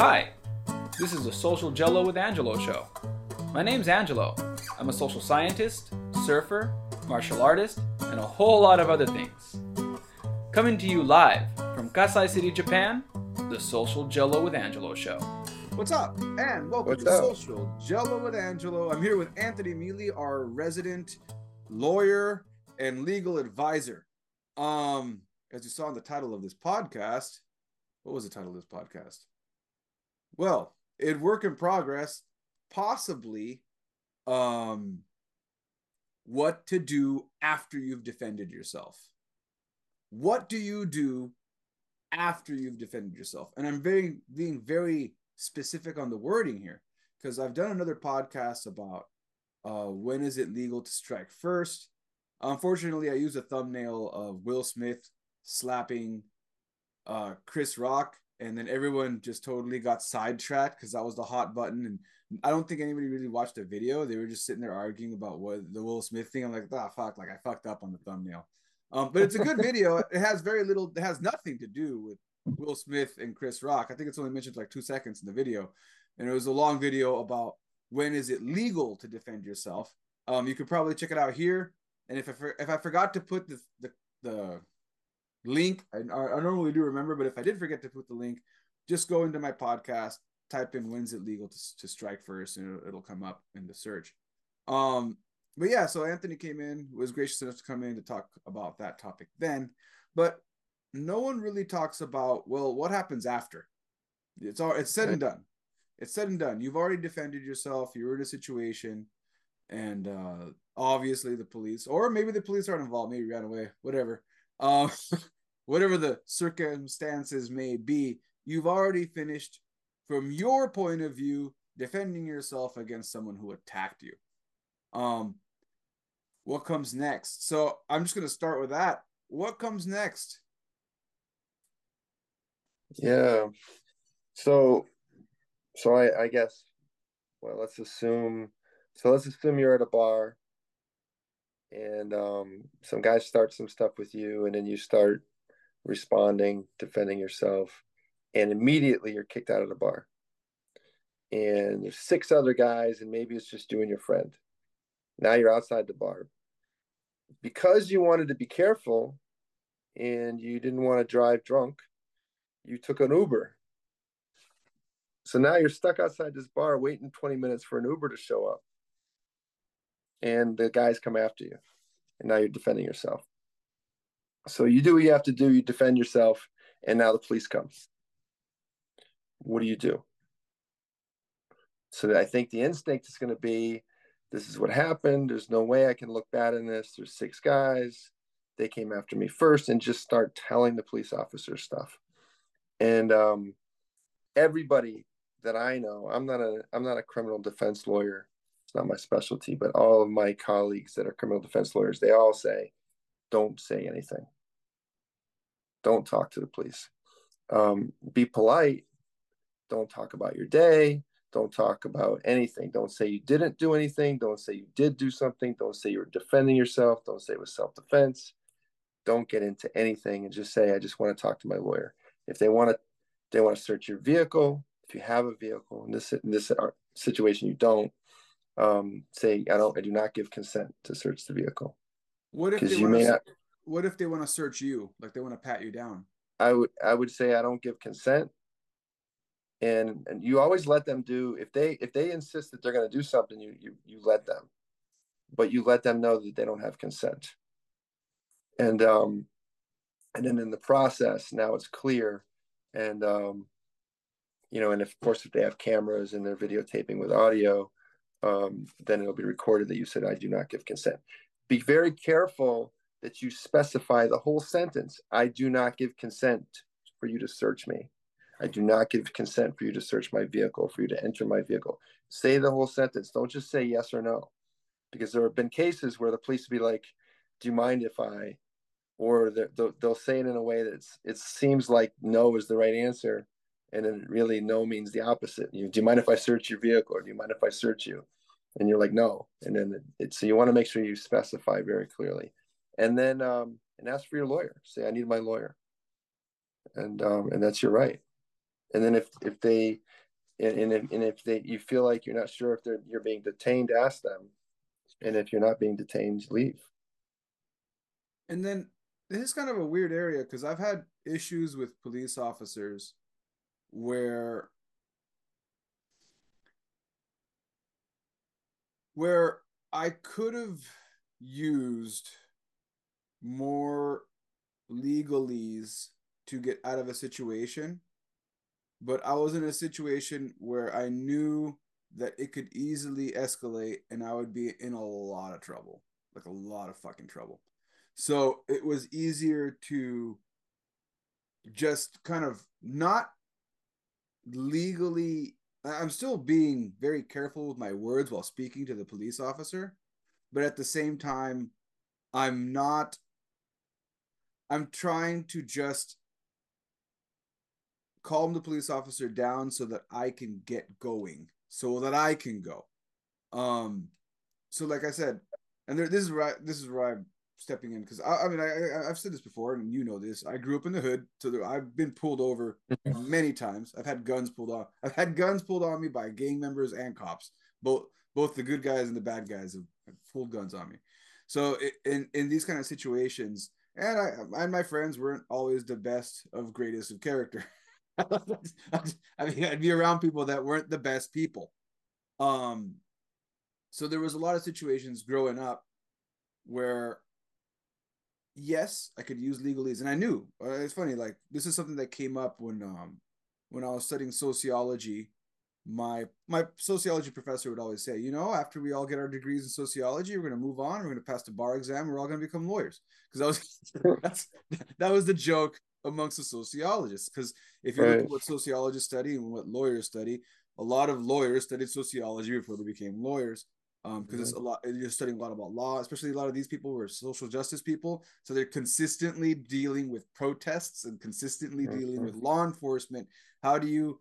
Hi, this is the Social Gelo with Angelo show. My name's Angelo. I'm a social scientist, surfer, martial artist, and a whole lot of other things. Coming to you live from Kasai City, Japan, the Social Gelo with Angelo show. What's up? And welcome What's to up? Social Gelo with Angelo. I'm here with Anthony Miele, our resident lawyer and legal advisor. Um, as you saw in the title of this podcast, what was the title of this podcast? Well, it work in progress, possibly um what to do after you've defended yourself. What do you do after you've defended yourself? And I'm very being very specific on the wording here because I've done another podcast about uh, when is it legal to strike first. Unfortunately, I used a thumbnail of Will Smith slapping uh, Chris Rock, and then everyone just totally got sidetracked because that was the hot button. And I don't think anybody really watched the video. They were just sitting there arguing about what the Will Smith thing. I'm like, ah, fuck, like I fucked up on the thumbnail. Um, but it's a good video. It has very little. It has nothing to do with Will Smith and Chris Rock. I think it's only mentioned like two seconds in the video, and it was a long video about when is it legal to defend yourself. Um, you could probably check it out here. And if I for, if I forgot to put the the, the link, I, I normally do remember, but if I did forget to put the link, just go into my podcast, type in "when's it legal to, to strike first, and it'll, it'll come up in the search. Um, but yeah, so Anthony came in, was gracious enough to come in to talk about that topic then, but no one really talks about well, what happens after. It's all it's said and done. It's said and done. You've already defended yourself. You're in a situation, and uh, obviously the police, or maybe the police aren't involved. Maybe ran away. Whatever. Uh, whatever the circumstances may be, you've already finished, from your point of view, defending yourself against someone who attacked you. Um, what comes next? So I'm just gonna start with that. What comes next? Yeah. So, so I, I guess, well, let's assume, so let's assume you're at a bar and um, some guys start some stuff with you and then you start responding, defending yourself, and immediately you're kicked out of the bar. And there's six other guys, and maybe it's just you and your friend. Now you're outside the bar. Because you wanted to be careful and you didn't want to drive drunk, you took an Uber. So now you're stuck outside this bar waiting 20 minutes for an Uber to show up. And the guys come after you. And now you're defending yourself. So you do what you have to do, you defend yourself, and now the police come. What do you do? So I think the instinct is going to be this is what happened. There's no way I can look bad in this. There's six guys. They came after me first and just start telling the police officer stuff and um, everybody that I know, I'm not a I'm not a criminal defense lawyer. It's not my specialty, but all of my colleagues that are criminal defense lawyers, they all say, don't say anything. Don't talk to the police. Um, be polite. Don't talk about your day. Don't talk about anything. Don't say you didn't do anything. Don't say you did do something. Don't say you were defending yourself. Don't say it was self defense. Don't get into anything and just say, I just want to talk to my lawyer if they want to they want to search your vehicle if you have a vehicle in this in this situation you don't um, say i don't i do not give consent to search the vehicle. What if they you want may to, not What if they want to search you? Like they want to pat you down? i would i would say i don't give consent. And and you always let them do if they if they insist that they're going to do something you you you let them. But you let them know that they don't have consent. And um and then in the process now it's clear. And um you know and of course if they have cameras and they're videotaping with audio um then it'll be recorded that you said i do not give consent. Be very careful that you specify the whole sentence i do not give consent for you to search me. I do not give consent for you to search my vehicle for you to enter my vehicle. Say the whole sentence. Don't just say yes or no. Because there have been cases where the police will be like do you mind if i or they'll, they'll say it in a way that it seems like no is the right answer and then really no means the opposite. You, do you mind if i search your vehicle? Or do you mind if i search you? And you're like no. And then it's so you want to make sure you specify very clearly. And then um, and ask for your lawyer. Say i need my lawyer. And um, and that's your right. And then if if they and, and if, and if they you feel like you're not sure if they're you're being detained, ask them. And if you're not being detained, leave. And then this is kind of a weird area because I've had issues with police officers where where I could have used more legalese to get out of a situation, but I was in a situation where I knew that it could easily escalate and I would be in a lot of trouble, like a lot of fucking trouble. So it was easier to just kind of not legally I'm still being very careful with my words while speaking to the police officer, but at the same time, I'm not. I'm trying to just calm the police officer down so that I can get going, so that I can go. Um, so like I said, and there, this is right. This is where I'm stepping in because I, I, mean I, I have said this before and you know this. I grew up in the hood, so there, I've been pulled over many times. I've had guns pulled on. I've had guns pulled on me by gang members and cops. Both both the good guys and the bad guys have, have pulled guns on me. So it, in in these kind of situations, and I and my friends weren't always the best of greatest of character. I mean, I'd be around people that weren't the best people. Um, so there was a lot of situations growing up where yes, I could use legalese, and I knew. Uh, it's funny, like this is something that came up when um when I was studying sociology. My my sociology professor would always say, you know, after we all get our degrees in sociology, we're going to move on. We're going to pass the bar exam. We're all going to become lawyers. Because that was that's that was the joke amongst the sociologists. Because if you right. look at what sociologists study and what lawyers study, a lot of lawyers studied sociology before they became lawyers um because mm-hmm. it's a lot you're studying a lot about law especially a lot of these people were social justice people so they're consistently dealing with protests and consistently mm-hmm. dealing with law enforcement. How do you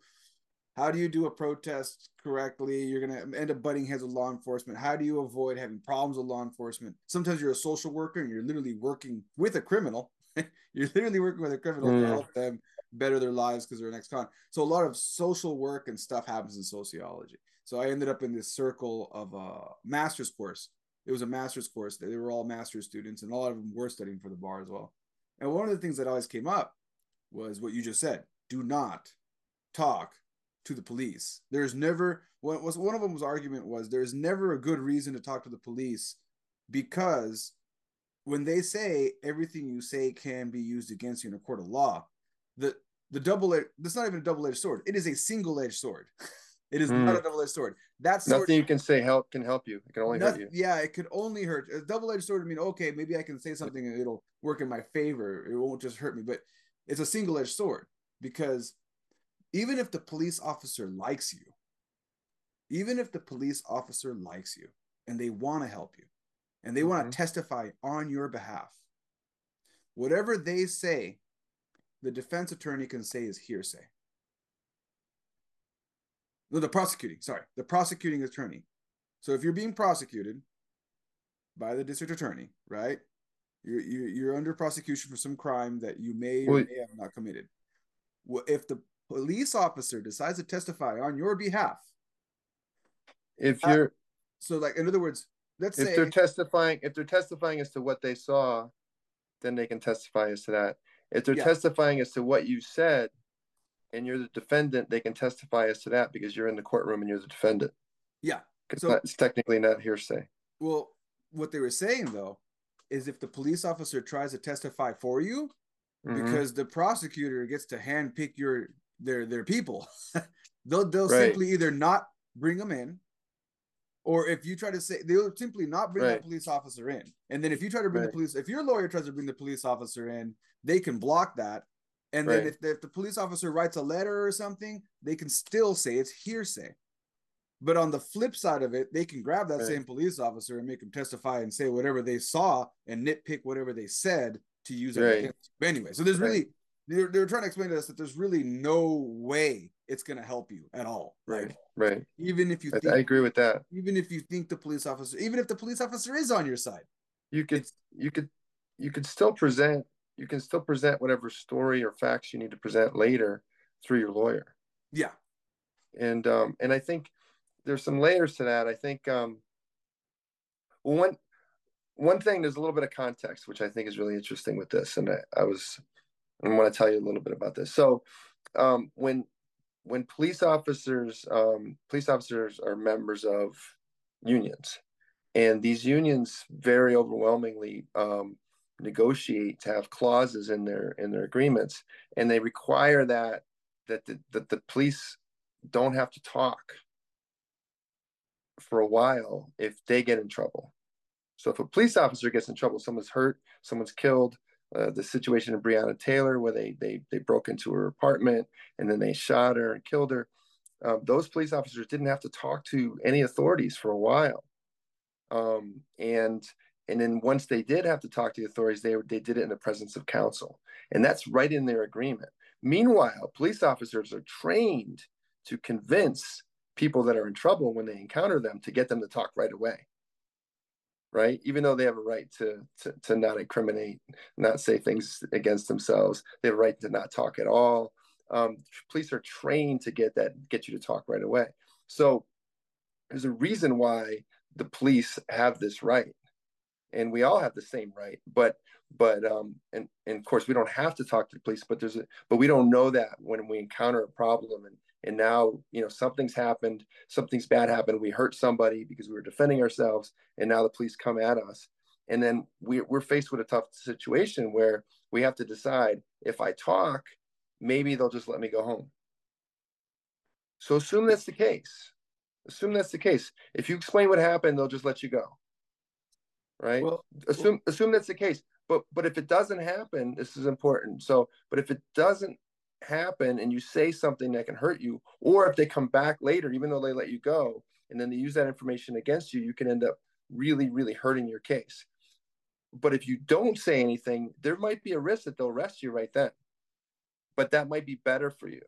how do you do a protest correctly? You're going to end up butting heads with law enforcement. How do you avoid having problems with law enforcement? Sometimes you're a social worker and you're literally working with a criminal. You're literally working with a criminal mm. to help them better their lives because they're an ex-con. So a lot of social work and stuff happens in sociology so I ended up in this circle of a master's course. It was a master's course. They were all master's students, and a lot of them were studying for the bar as well. And one of the things that always came up was what you just said: do not talk to the police. There's never what was one of them's argument was there's never a good reason to talk to the police because when they say everything you say can be used against you in a court of law, the the double that's not even a double edged sword. It is a single edged sword. It is mm. not a double-edged sword. That's nothing you can say help can help you. It can only nothing, hurt you. Yeah, it could only hurt. A double-edged sword. I mean, okay, maybe I can say something and it'll work in my favor. It won't just hurt me, but it's a single-edged sword because even if the police officer likes you, even if the police officer likes you and they want to help you and they mm-hmm. want to testify on your behalf, whatever they say, the defense attorney can say is hearsay no, the prosecuting, sorry, the prosecuting attorney. So if you're being prosecuted by the district attorney, right? You're, you're, you're under prosecution for some crime that you may or may have not committed. Well, if the police officer decides to testify on your behalf, if you're uh, so like in other words, let's if say they're testifying, if they're testifying as to what they saw, then they can testify as to that. If they're yeah. testifying as to what you said, and you're the defendant, they can testify as to that because you're in the courtroom and you're the defendant. Yeah. Because so, it's technically not hearsay. Well, what they were saying though is if the police officer tries to testify for you, mm-hmm. because the prosecutor gets to handpick your their their people, they'll they'll right. simply either not bring them in, or if you try to say they'll simply not bring right. that police officer in. And then if you try to bring right. the police, if your lawyer tries to bring the police officer in, they can block that and right. then if the, if the police officer writes a letter or something, they can still say it's hearsay. But on the flip side of it, they can grab that right. same police officer and make him testify and say whatever they saw and nitpick whatever they said to use it right. anyway, so there's really they're, they're trying to explain to us that there's really no way it's going to help you at all. Right. Right. Even if you, think, I agree with that. Even if you think the police officer, even if the police officer is on your side, you could, you could, you could still present you can still present whatever story or facts you need to present later through your lawyer. Yeah. and um, and I think there's some layers to that. I think um, one one thing there's a little bit of context which I think is really interesting with this, and I, I was I want to tell you a little bit about this. So um, when when police officers um, police officers are members of unions, and these unions very overwhelmingly um, negotiate to have clauses in their in their agreements, and they require that that the, that the police don't have to talk for a while if they get in trouble. So if a police officer gets in trouble, someone's hurt, someone's killed, uh, the situation of Breonna Taylor, where they they they broke into her apartment and then they shot her and killed her. Uh, those police officers didn't have to talk to any authorities for a while, um, and and then once they did have to talk to the authorities, they they did it in the presence of counsel, and that's right in their agreement. Meanwhile, police officers are trained to convince people that are in trouble when they encounter them to get them to talk right away. Right? Even though they have a right to, to to not incriminate not say things against themselves they have a right to not talk at all. Um, police are trained to get that get you to talk right away. So there's a reason why the police have this right and we all have the same right but but um and, and of course we don't have to talk to the police but there's a but we don't know that when we encounter a problem and and now you know something's happened something's bad happened we hurt somebody because we were defending ourselves and now the police come at us. And then we, we're faced with a tough situation where we have to decide if i talk maybe they'll just let me go home. So assume that's the case. Assume that's the case. If you explain what happened they'll just let you go right well, assume assume that's the case but but if it doesn't happen this is important so but if it doesn't happen and you say something that can hurt you, or if they come back later, even though they let you go, and then they use that information against you, you can end up really, really hurting your case. But if you don't say anything, there might be a risk that they'll arrest you right then. But that might be better for you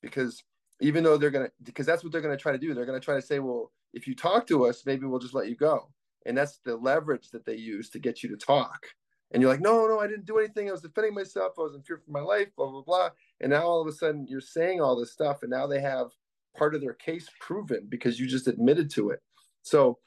because even though they're going to, because that's what they're going to try to do. They're going to try to say, well, if you talk to us, maybe we'll just let you go. And that's the leverage that they use to get you to talk and you're like, no, no, I didn't do anything. I was defending myself. I was in fear for my life, blah, blah, blah. And now all of a sudden you're saying all this stuff. And now they have part of their case proven because you just admitted to it. So,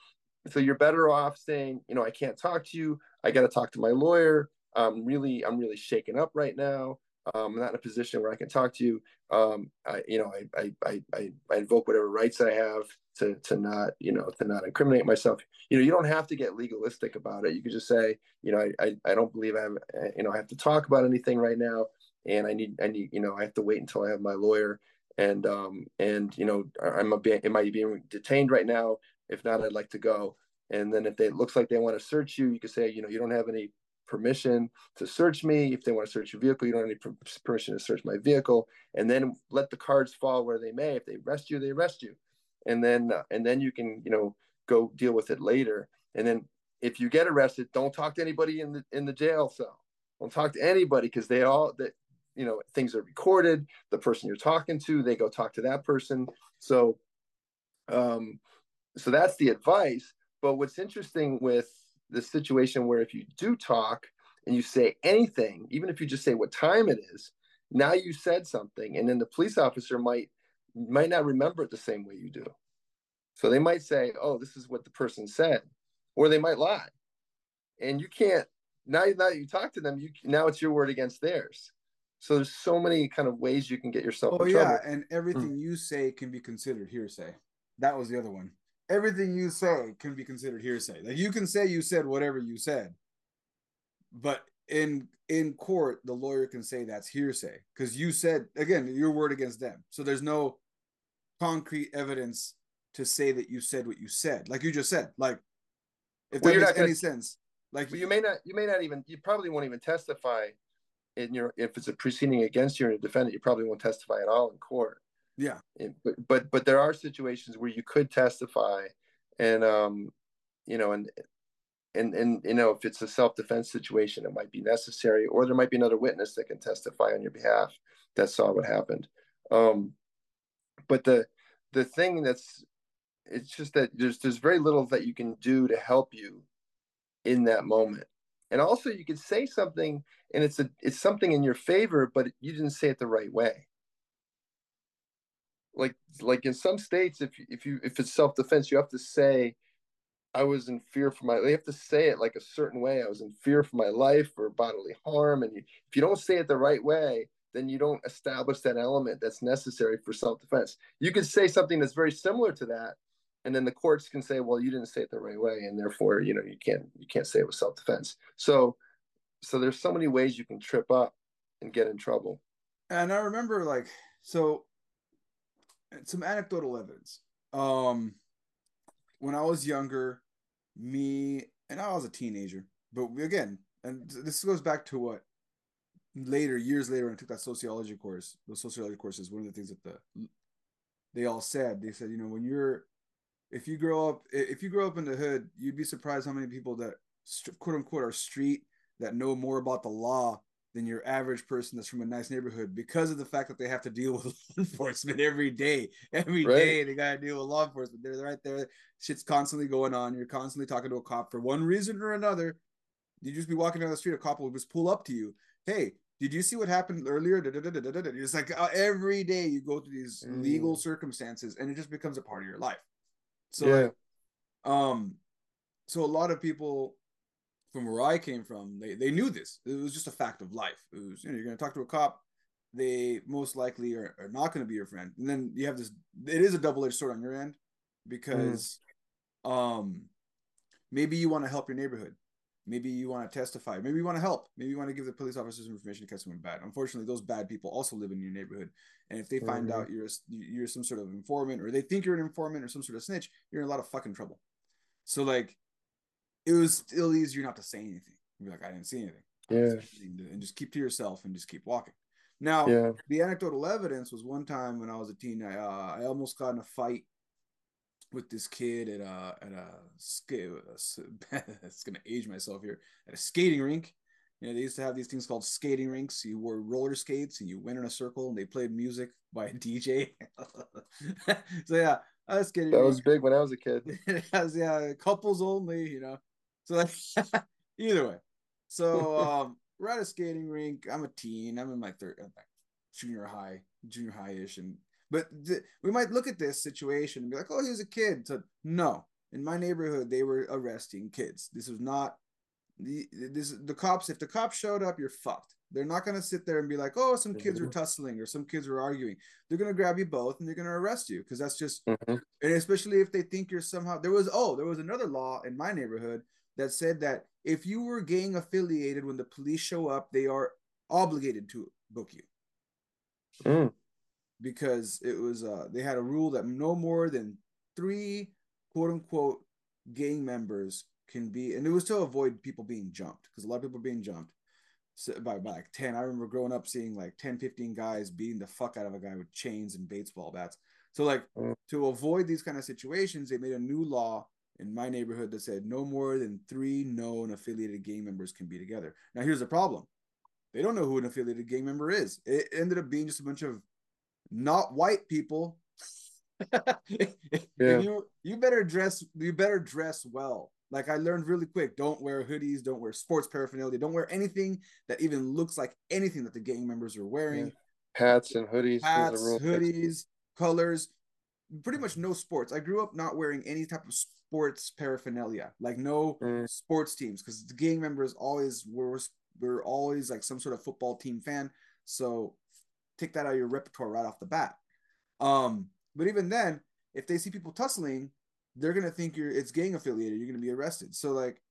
so you're better off saying, you know, I can't talk to you. I got to talk to my lawyer. I'm really, I'm really shaken up right now. Um, I'm not in a position where I can talk to you. Um, I, you know, I, I, I, I invoke whatever rights I have to, to not, you know, to not incriminate myself. You know, you don't have to get legalistic about it. You could just say, you know, I, I, I don't believe I'm, you know, I have to talk about anything right now, and I need, I need, you know, I have to wait until I have my lawyer, and, um, and you know, I'm a, am I being detained right now? If not, I'd like to go. And then if they, it looks like they want to search you, you could say, you know, you don't have any permission to search me. If they want to search your vehicle, you don't need permission to search my vehicle. And then let the cards fall where they may. If they arrest you, they arrest you, and then uh, and then you can you know go deal with it later. And then if you get arrested, don't talk to anybody in the in the jail cell. Don't talk to anybody because they all that you know things are recorded. The person you're talking to, they go talk to that person. So, um, so that's the advice. But what's interesting with the situation where if you do talk and you say anything, even if you just say what time it is, now you said something, and then the police officer might might not remember it the same way you do. So they might say, "Oh, this is what the person said," or they might lie, and you can't. Now, now that you talk to them, you now it's your word against theirs. So there's so many kind of ways you can get yourself. Oh yeah, and everything mm. you say can be considered hearsay. That was the other one everything you say can be considered hearsay. Like you can say you said whatever you said, but in in court, the lawyer can say that's hearsay because you said again your word against them. So there's no concrete evidence to say that you said what you said. Like you just said. Like if well, that makes any sense. Like you may not you may not even you probably won't even testify in your if it's a proceeding against you and a defendant, you probably won't testify at all in court. Yeah. But, but but there are situations where you could testify, and um, you know, and and and you know, if it's a self defense situation, it might be necessary, or there might be another witness that can testify on your behalf that saw what happened. Um, but the the thing that's it's just that there's there's very little that you can do to help you in that moment and also you could say something and it's a it's something in your favor but you didn't say it the right way like like in some states, if if you if it's self defense, you have to say, I was in fear for my. They have to say it like a certain way. I was in fear for my life or bodily harm, and you, if you don't say it the right way, then you don't establish that element that's necessary for self defense. You could say something that's very similar to that, and then the courts can say, well, you didn't say it the right way, and therefore, you know, you can't you can't say it was self defense. So, so there's so many ways you can trip up and get in trouble. And I remember like so some anecdotal evidence. Um when I was younger, me and I was a teenager, but again, and this goes back to what later, years later, when I took that sociology course, the sociology courses, one of the things that the they all said, they said, you know, when you're if you grow up if you grow up in the hood, you'd be surprised how many people that quote unquote are street that know more about the law than your average person that's from a nice neighborhood because of the fact that they have to deal with law enforcement every day. Every right. day they gotta deal with law enforcement. They're right there. Shit's constantly going on. You're constantly talking to a cop for one reason or another. You just be walking down the street, a cop will just pull up to you. Hey, did you see what happened earlier? It's like uh, every day you go through these mm. legal circumstances, and it just becomes a part of your life. So, yeah. um, so a lot of people from where I came from, they, they knew this. It was just a fact of life. It was, you know, you're going to talk to a cop, they most likely are, are not going to be your friend. And then you have this, it is a double edged sword on your end because, mm. um, maybe you want to help your neighborhood. Maybe you want to testify. Maybe you want to help. Maybe you want to give the police officers information to catch someone bad. Unfortunately, those bad people also live in your neighborhood, and if they find mm-hmm. out you're a, you're some sort of informant, or they think you're an informant or some sort of snitch, you're in a lot of fucking trouble. So like, it was still easier not to say anything. Be like, I didn't see anything. Yeah. And just keep to yourself and just keep walking. Now, yeah. the anecdotal evidence was one time when I was a teen, I, uh, I almost got in a fight with this kid at a at a skate. It's gonna age myself here at a skating rink. You know, they used to have these things called skating rinks. You wore roller skates and you went in a circle and they played music by a DJ. so yeah, I was skating. That rink. was big when I was a kid. has yeah, couples only. You know, so like, either way. So um, we're at a skating rink. I'm a teen. I'm in my third, like junior high, junior high ish, and but th- we might look at this situation and be like, "Oh, he was a kid." So no, in my neighborhood, they were arresting kids. This was not the this the cops. If the cops showed up, you're fucked. They're not gonna sit there and be like, "Oh, some kids are mm-hmm. tussling or some kids were arguing." They're gonna grab you both and they're gonna arrest you because that's just. Mm-hmm. And especially if they think you're somehow there was oh there was another law in my neighborhood that said that if you were gang affiliated when the police show up, they are obligated to book you. Mm because it was uh they had a rule that no more than three quote unquote gang members can be and it was to avoid people being jumped because a lot of people are being jumped so by, by like 10 i remember growing up seeing like 10 15 guys beating the fuck out of a guy with chains and baseball bats so like mm. to avoid these kind of situations they made a new law in my neighborhood that said no more than three known affiliated gang members can be together now here's the problem they don't know who an affiliated gang member is it ended up being just a bunch of not white people. yeah. you you better dress you better dress well. Like I learned really quick, don't wear hoodies, don't wear sports paraphernalia, don't wear anything that even looks like anything that the gang members are wearing. Yeah. Hats and hoodies. Hats, hoodies, colors. Pretty much no sports. I grew up not wearing any type of sports paraphernalia, like no mm. sports teams, because the gang members always were were always like some sort of football team fan. So take that out of your repertoire right off the bat. Um, but even then, if they see people tussling, they're gonna think you're it's gang affiliated. You're gonna be arrested. So like,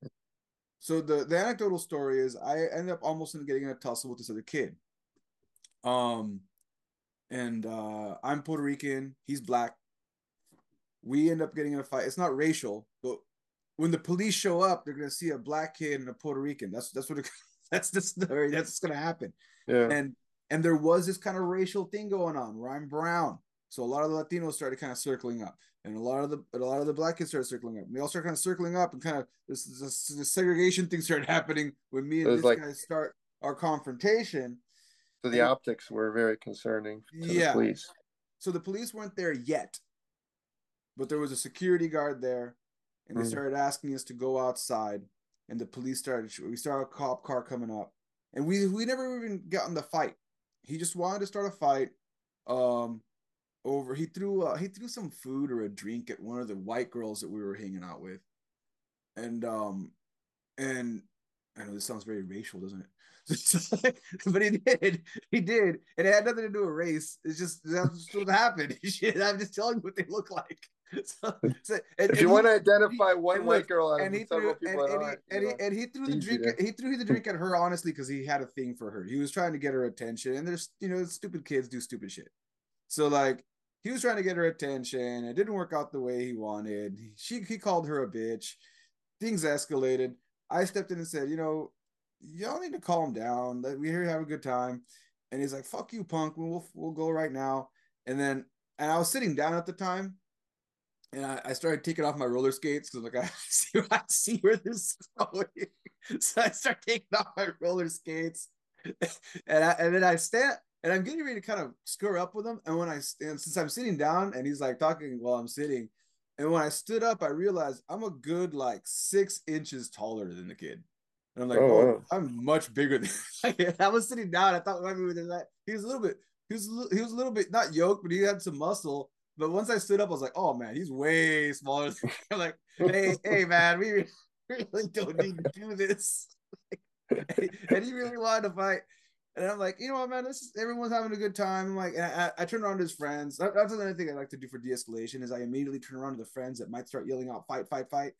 so the the anecdotal story is I ended up almost in getting in a tussle with this other kid. Um, and uh, I'm Puerto Rican. He's black. We end up getting in a fight. It's not racial, but when the police show up, they're gonna see a black kid and a Puerto Rican. That's that's what it, that's the story. That's what's gonna happen. Yeah. And and there was this kind of racial thing going on where I'm brown. So a lot of the Latinos started kind of circling up, and a lot of the a lot of the black kids started circling up. And they all started kind of circling up, and kind of this, this, this segregation thing started happening when me and this like, guy start our confrontation. So the and, optics were very concerning to yeah. the police. So the police weren't there yet, but there was a security guard there, and they mm. started asking us to go outside. And the police started. We started a cop car coming up, and we we never even got in the fight he just wanted to start a fight. Um, over. He threw uh, he threw some food or a drink at one of the white girls that we were hanging out with, and um, and I know this sounds very racial, doesn't it? but he did, he did, and it had nothing to do with race. It's just that's just what happened. I'm just telling you what they look like. So, so and, if you want to identify he, one white girl and of several threw, and, and, he, and, he, and he threw the drink. He threw the drink at her honestly because he had a thing for her. He was trying to get her attention, and there's you know stupid kids do stupid shit. So like he was trying to get her attention. It didn't work out the way he wanted. She he called her a bitch. Things escalated. I stepped in and said, you know, y'all need to calm down. Let We here have a good time. And he's like, fuck you, punk. We'll we'll go right now. And then and I was sitting down at the time and I, I started taking off my roller skates because like I see, I see where this is going. so I start taking off my roller skates, and I, and then I stand and I'm getting ready to kind of screw up with him. And when I and since I'm sitting down and he's like talking while I'm sitting, and when I stood up, I realized I'm a good like six inches taller than the kid. And I'm like, oh, oh wow. I'm much bigger than. I was sitting down. I thought maybe that he was a little bit. He was he was a little bit not yoked, but he had some muscle. But once I stood up, I was like, oh man, he's way smaller. I'm like, hey, hey man, we really don't need to do this. and he really wanted to fight. And I'm like, you know what, man, this is everyone's having a good time. I'm like, I, I turn around to his friends. That, that's another thing I like to do for de-escalation is I immediately turn around to the friends that might start yelling out, fight, fight, fight.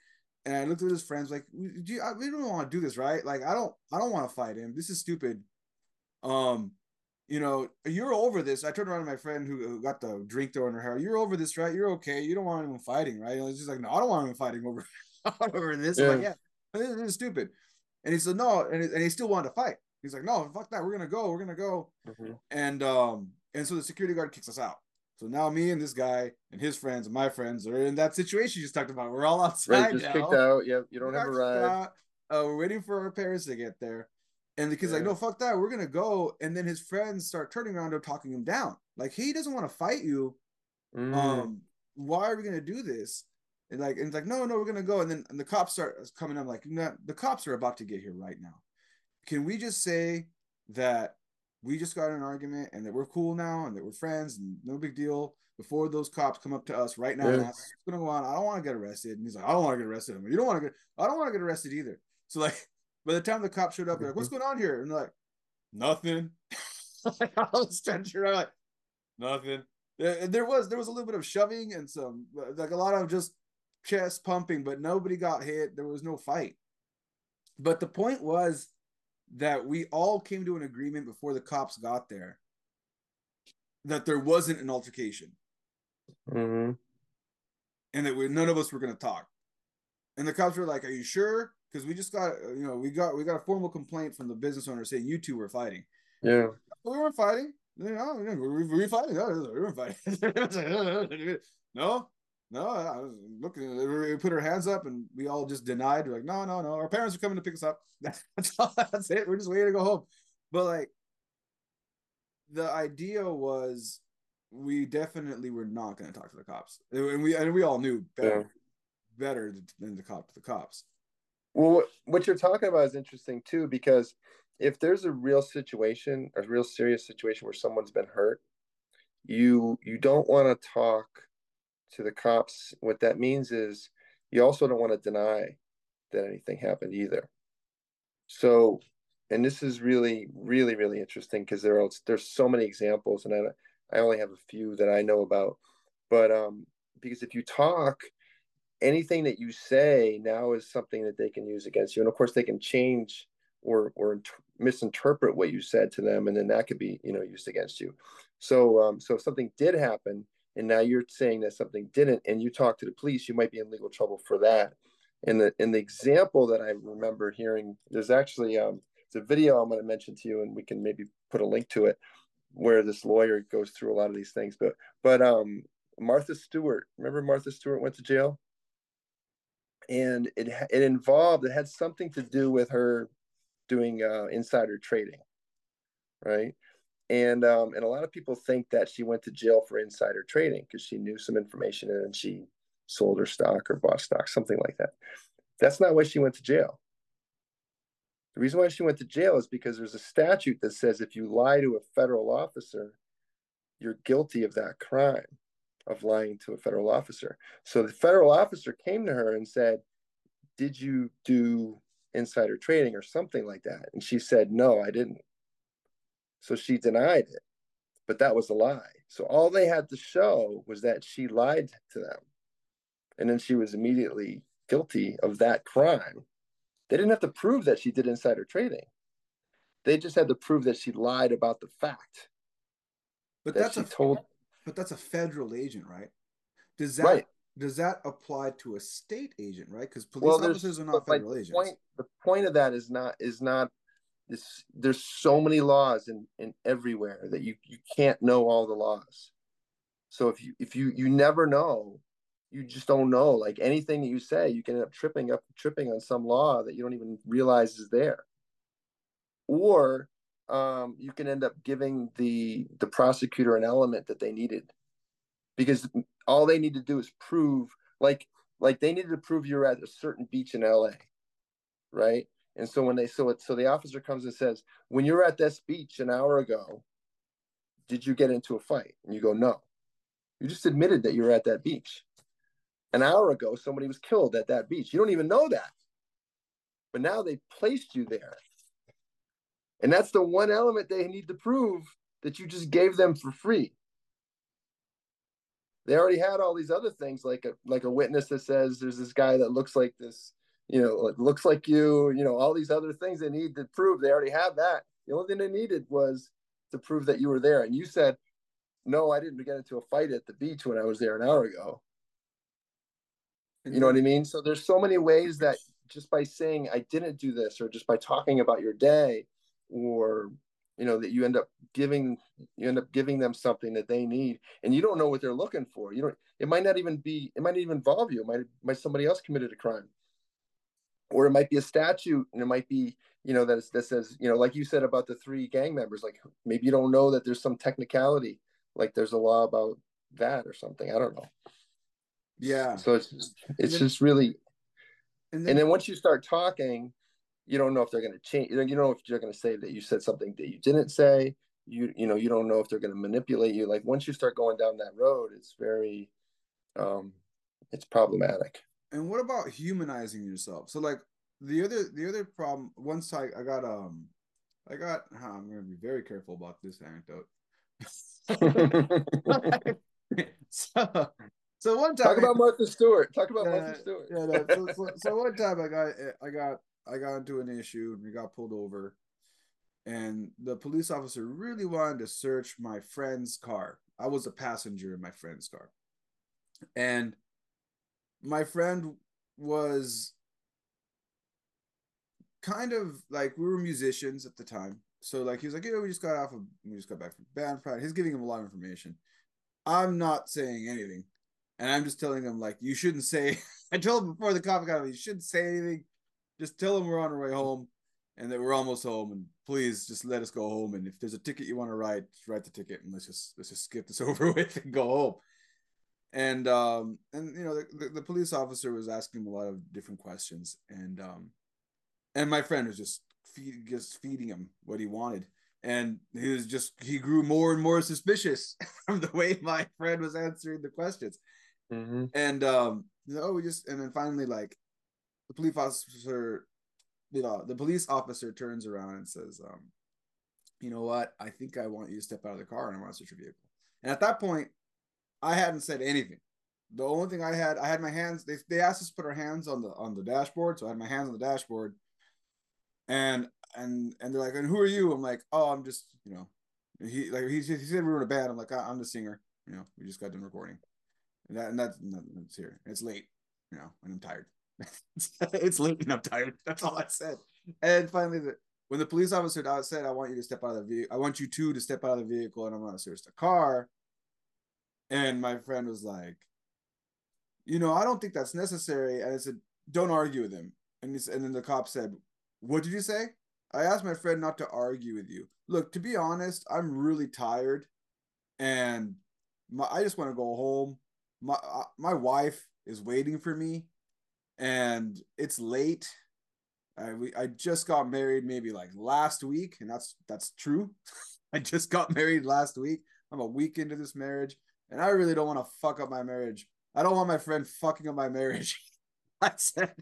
And I looked at his friends like, do you, I, we don't want to do this, right? Like, I don't, I don't want to fight him. This is stupid. Um, you know, you're over this. I turned around to my friend who, who got the drink thrown in her hair. You're over this, right? You're okay. You don't want anyone fighting, right? And it's just like, no, I don't want anyone fighting over over this. Yeah. I'm like, yeah, this, this, is stupid. And he said, no, and, and he still wanted to fight. He's like, no, fuck that. We're gonna go. We're gonna go. Mm-hmm. And um, and so the security guard kicks us out. So now me and this guy and his friends and my friends are in that situation you just talked about. We're all outside. Right, just now. kicked out. Yeah, you don't have a ride. Uh, we're waiting for our parents to get there. And the kid's yeah. like, no, fuck that. We're gonna go. And then his friends start turning around and talking him down. Like he doesn't want to fight you. Mm. Um, why are we gonna do this? And like, and it's like, no, no, we're gonna go. And then and the cops start coming up, like, no, the cops are about to get here right now. Can we just say that we just got an argument and that we're cool now and that we're friends and no big deal before those cops come up to us right now yeah. and ask what's gonna go on? I don't want to get arrested. And he's like, I don't want to get arrested. you don't want to get I don't want to get arrested either. So like by the time the cops showed up, they're like, what's going on here? And they're like, nothing. I was trying to like, nothing. There, there was there was a little bit of shoving and some like a lot of just chest pumping, but nobody got hit. There was no fight. But the point was that we all came to an agreement before the cops got there that there wasn't an altercation. Mm-hmm. And that we, none of us were going to talk. And the cops were like, Are you sure? Because we just got uh, you know we got we got a formal complaint from the business owner saying you two were fighting. Yeah, we weren't fighting. You know, we were fighting. No, we were fighting. no, no. I was looking. We put our hands up and we all just denied. We're like, no, no, no. Our parents are coming to pick us up. That's all. That's it. We're just waiting to go home. But like, the idea was we definitely were not going to talk to the cops, and we and we all knew better, yeah. better than the cop to the cops. Well, what you're talking about is interesting too, because if there's a real situation, a real serious situation where someone's been hurt, you you don't want to talk to the cops. What that means is you also don't want to deny that anything happened either. So, and this is really, really, really interesting because there are there's so many examples, and I I only have a few that I know about, but um, because if you talk anything that you say now is something that they can use against you. And of course they can change or or misinterpret what you said to them and then that could be you know used against you. So um so if something did happen and now you're saying that something didn't and you talk to the police you might be in legal trouble for that. And the in the example that i remember hearing there's actually um it's a video i'm going to mention to you and we can maybe put a link to it where this lawyer goes through a lot of these things. But but um martha stewart remember martha stewart went to jail and it it involved it had something to do with her doing uh, insider trading, right? And um, and a lot of people think that she went to jail for insider trading because she knew some information and then she sold her stock or bought stock, something like that. That's not why she went to jail. The reason why she went to jail is because there's a statute that says if you lie to a federal officer, you're guilty of that crime of lying to a federal officer. So the federal officer came to her and said, Did you do insider trading or something like that? And she said, No, I didn't. So she denied it, but that was a lie. So all they had to show was that she lied to them. And then she was immediately guilty of that crime. They didn't have to prove that she did insider trading. They just had to prove that she lied about the fact. But that that's she a told but that's a federal agent, right? Does that Right. does that apply to a state agent, right? Because police well, officers are not federal agents. point. The point of that is not is not this. There's so many laws in in everywhere that you you can't know all the laws. So if you if you you never know, you just don't know. Like anything that you say, you can end up tripping up tripping on some law that you don't even realize is there. Or um, you can end up giving the the prosecutor an element that they needed because all they need to do is prove like like they needed to prove you're at a certain beach in LA, right? And so when they so it so the officer comes and says, when you're at this beach an hour ago, did you get into a fight? And you go, no. You just admitted that you were at that beach. An hour ago, somebody was killed at that beach. You don't even know that. But now they placed you there. And that's the one element they need to prove that you just gave them for free. They already had all these other things, like a like a witness that says there's this guy that looks like this, you know, looks like you, you know, all these other things they need to prove. They already have that. The only thing they needed was to prove that you were there. And you said, No, I didn't get into a fight at the beach when I was there an hour ago. You know what I mean? So there's so many ways that just by saying I didn't do this, or just by talking about your day, or you know that you end up giving you end up giving them something that they need, and you don't know what they're looking for. You don't. It might not even be. It might not even involve you. It might might somebody else committed a crime, or it might be a statute, and it might be you know that is- that says you know like you said about the three gang members. Like maybe you don't know that there's some technicality, like there's a law about that or something. I don't know. Yeah. So it's just, it's then- just really And and then once you start talking, you don't know if they're going to change. You don't know if they're going to say that you said something that you didn't say. You you know you don't know if they're going to manipulate you. Like once you start going down that road, it's very, um, it's problematic. And what about humanizing yourself? So like the other the other problem once I, I got um I got huh, I'm gonna be very careful about this anecdote. so so one time Talk about Martha Stewart. Talk about Yeah, Martha Stewart. yeah, no, so, so, so one time I got I got I got into an issue and we got pulled over, and the police officer really wanted to search my friend's car. I was a passenger in my friend's car, and my friend was kind of like we were musicians at the time. So like he was like, yeah, we just got off of we just got back from band practice. He's giving him a lot of information. I'm not saying anything. And I'm just telling him, like, you shouldn't say. I told him before the cop got him, you shouldn't say anything. Just tell them we're on our way home and that we're almost home. And please just let us go home. And if there's a ticket you want to write, just write the ticket and let's just let's just skip this over with and go home. And um and you know the, the, the police officer was asking him a lot of different questions and um and my friend was just feed, just feeding him what he wanted and he was just he grew more and more suspicious from the way my friend was answering the questions Mhm. and um you know we just and then finally like the police officer you know the police officer turns around and says um you know what? I think i want you to step out of the car and i want to search your vehicle. And at that point i hadn't said anything. The only thing i had i had my hands they, they asked us to put our hands on the on the dashboard so i had my hands on the dashboard. And and and they're like and who are you? I'm like oh i'm just you know he like he, he said we were in a band. I'm like "Ah, i'm the singer you know we just got done recording. And that and that's that's here. It's late, you know, and I'm tired. it's late and I'm tired. That's all I said. And finally, the, when the police officer said, "I want you to step out of the vehicle. I want you two to step out of the vehicle, and I'm to search the car," and my friend was like, "You know, I don't think that's necessary." And I said, "Don't argue with him." And he, and then the cop said, "What did you say?" I asked my friend not to argue with you. Look, to be honest, I'm really tired, and my, I just want to go home my uh, my wife is waiting for me and it's late I we, I just got married maybe like last week and that's that's true I just got married last week I'm a week into this marriage, and I really don't want to fuck up my marriage. I don't want my friend fucking up my marriage. I said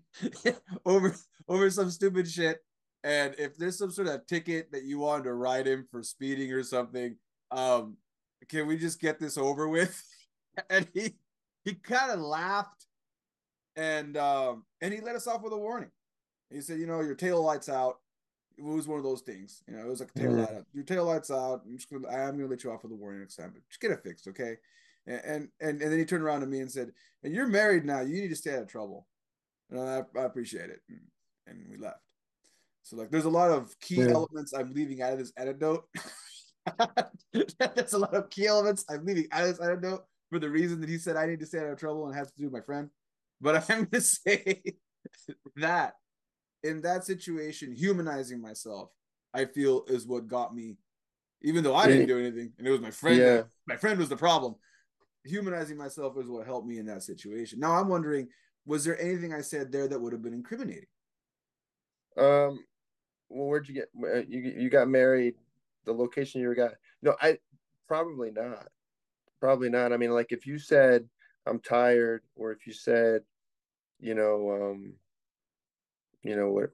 over over some stupid shit. And if there's some sort of ticket that you wanted to write him for speeding or something, um, can we just get this over with? and he he kind of laughed and um and he let us off with a warning. He said, you know, your tail lights out. It was one of those things. You know, it was like a tail Mhm. light out. Your tail lights out. I'm just gonna I am gonna let you off with a warning next time, but just get it fixed, okay? And and and, and then he turned around to me and said, and you're married now, you need to stay out of trouble. And I, I appreciate it. And, and we left. So like there's a lot of key Yeah. elements I'm leaving out of this anecdote. There's a lot of key elements I'm leaving out of this anecdote for the reason that he said I need to stay out of trouble and has to do with my friend. But I'm gonna say that in that situation, humanizing myself, I feel is what got me, even though I didn't do anything, and it was my friend. Yeah. my friend was the problem. Humanizing myself is what helped me in that situation. Now I'm wondering, was there anything I said there that would have been incriminating? Um, well, where'd you get uh, you? You got married. The location you got? No, I probably not. Probably not. I mean, like if you said I'm tired, or if you said, you know, um, you know what,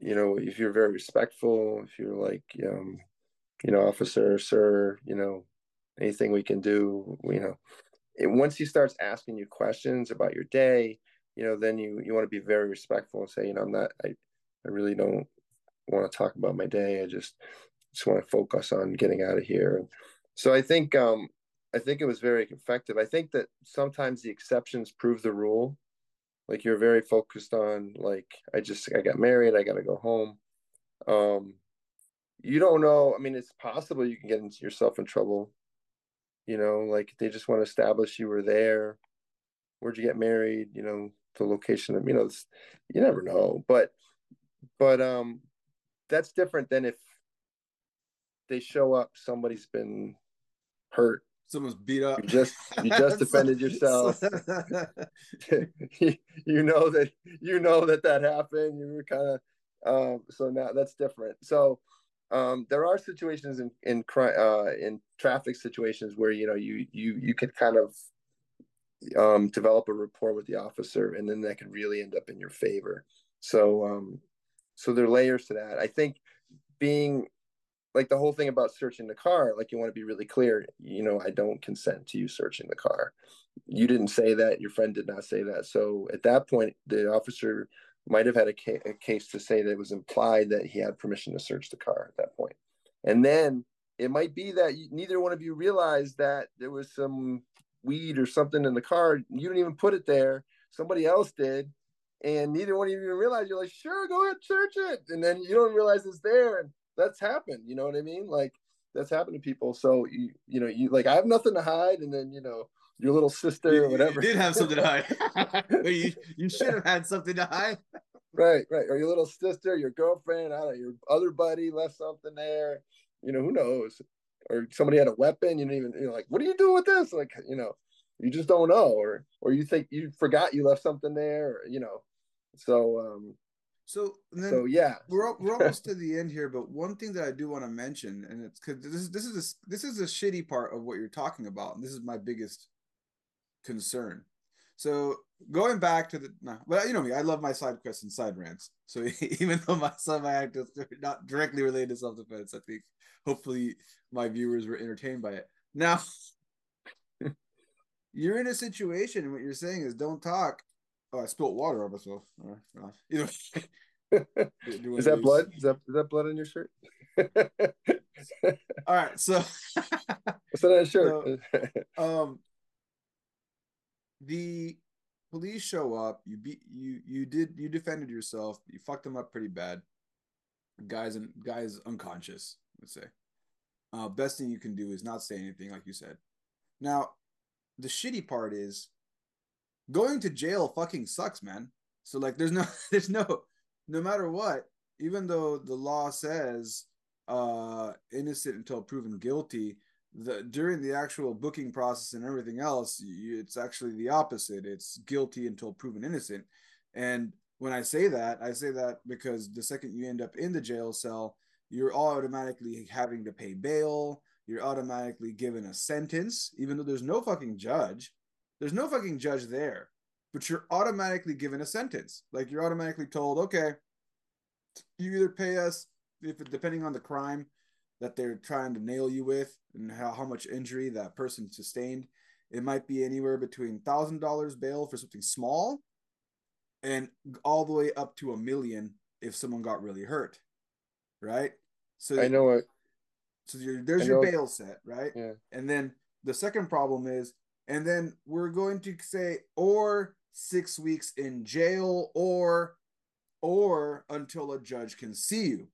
you know, if you're very respectful, if you're like, um, you know, officer, sir, you know, anything we can do, you know, and once he starts asking you questions about your day, you know, then you you want to be very respectful and say, you know, I'm not, I, I really don't want to talk about my day. I just just want to focus on getting out of here. So I think um I think it was very effective. I think that sometimes the exceptions prove the rule. Like you're very focused on like I just I got married, I got to go home. Um you don't know, I mean it's possible you can get into yourself in trouble. You know, like they just want to establish you were there. Where'd you get married? You know, the location of you know, you never know. But but um that's different than if they show up somebody's been hurt Someone's beat up. you just you just defended yourself. You know that you know that that happened. You were kind of um so now that's different. So um there are situations in in crime uh in traffic situations where you know you you you could kind of um develop a rapport with the officer and then that could really end up in your favor. So um so there are layers to that. I think being like the whole thing about searching the car like you want to be really clear you know i don't consent to you searching the car. You didn't say that your friend did not say that. So at that point the officer might have had a, ca- a case to say that it was implied that he had permission to search the car at that point. And then it might be that neither one of you realized that there was some weed or something in the car you didn't even put it there somebody else did and neither one of you even realized you're like sure go ahead search it. And then you don't realize it's there and that's happened you know what i mean? Like that's happened to people. So you you know you like i have nothing to hide and then you know your little sister You, or whatever. you did have something to hide. You, you should have had something to hide. right right. Or your little sister your girlfriend I don't know, your other buddy left something there. You know who knows? Or somebody had a weapon you didn't even you're like what do you do with this? Like you know you just don't know. Or or you think you forgot you left something there or, you know. So um So then so yeah we're we're almost to the end here, but one thing that I do want to mention, and it's because this is this is a, this is a shitty part of what you're talking about, and this is my biggest concern. So going back to the no, but you know me, I love my side quests and side rants. So even though my some of my act is not directly related to self defense, I think hopefully my viewers were entertained by it. Now you're in a situation, and what you're saying is don't talk. Oh, I spilled water on myself. You know, is that blood? Is that is that blood on your shirt? All right, so. What's that on your shirt? Um the police show up you beat you you did you defended yourself you fucked them up pretty bad. Guys and guys unconscious let's say. Uh best thing you can do is not say anything like you said. Now the shitty part is going to jail fucking sucks man. So like there's no there's no no matter what even though the law says uh innocent until proven guilty the during the actual booking process and everything else you, it's actually the opposite. It's guilty until proven innocent. And when i say that i say that because the second you end up in the jail cell you're all automatically having to pay bail. You're automatically given a sentence, even though there's no fucking judge. There's no fucking judge there, but you're automatically given a sentence. Like you're automatically told, okay, you either pay us if depending on the crime that they're trying to nail you with and how, how much injury that person sustained. It might be anywhere between thousand dollars bail for something small and all the way up to a million if someone got really hurt. Right? So I know it. So there's your bail set, right? Yeah. And then the second problem is, and then we're going to say, or six weeks in jail, or or until a judge can see you.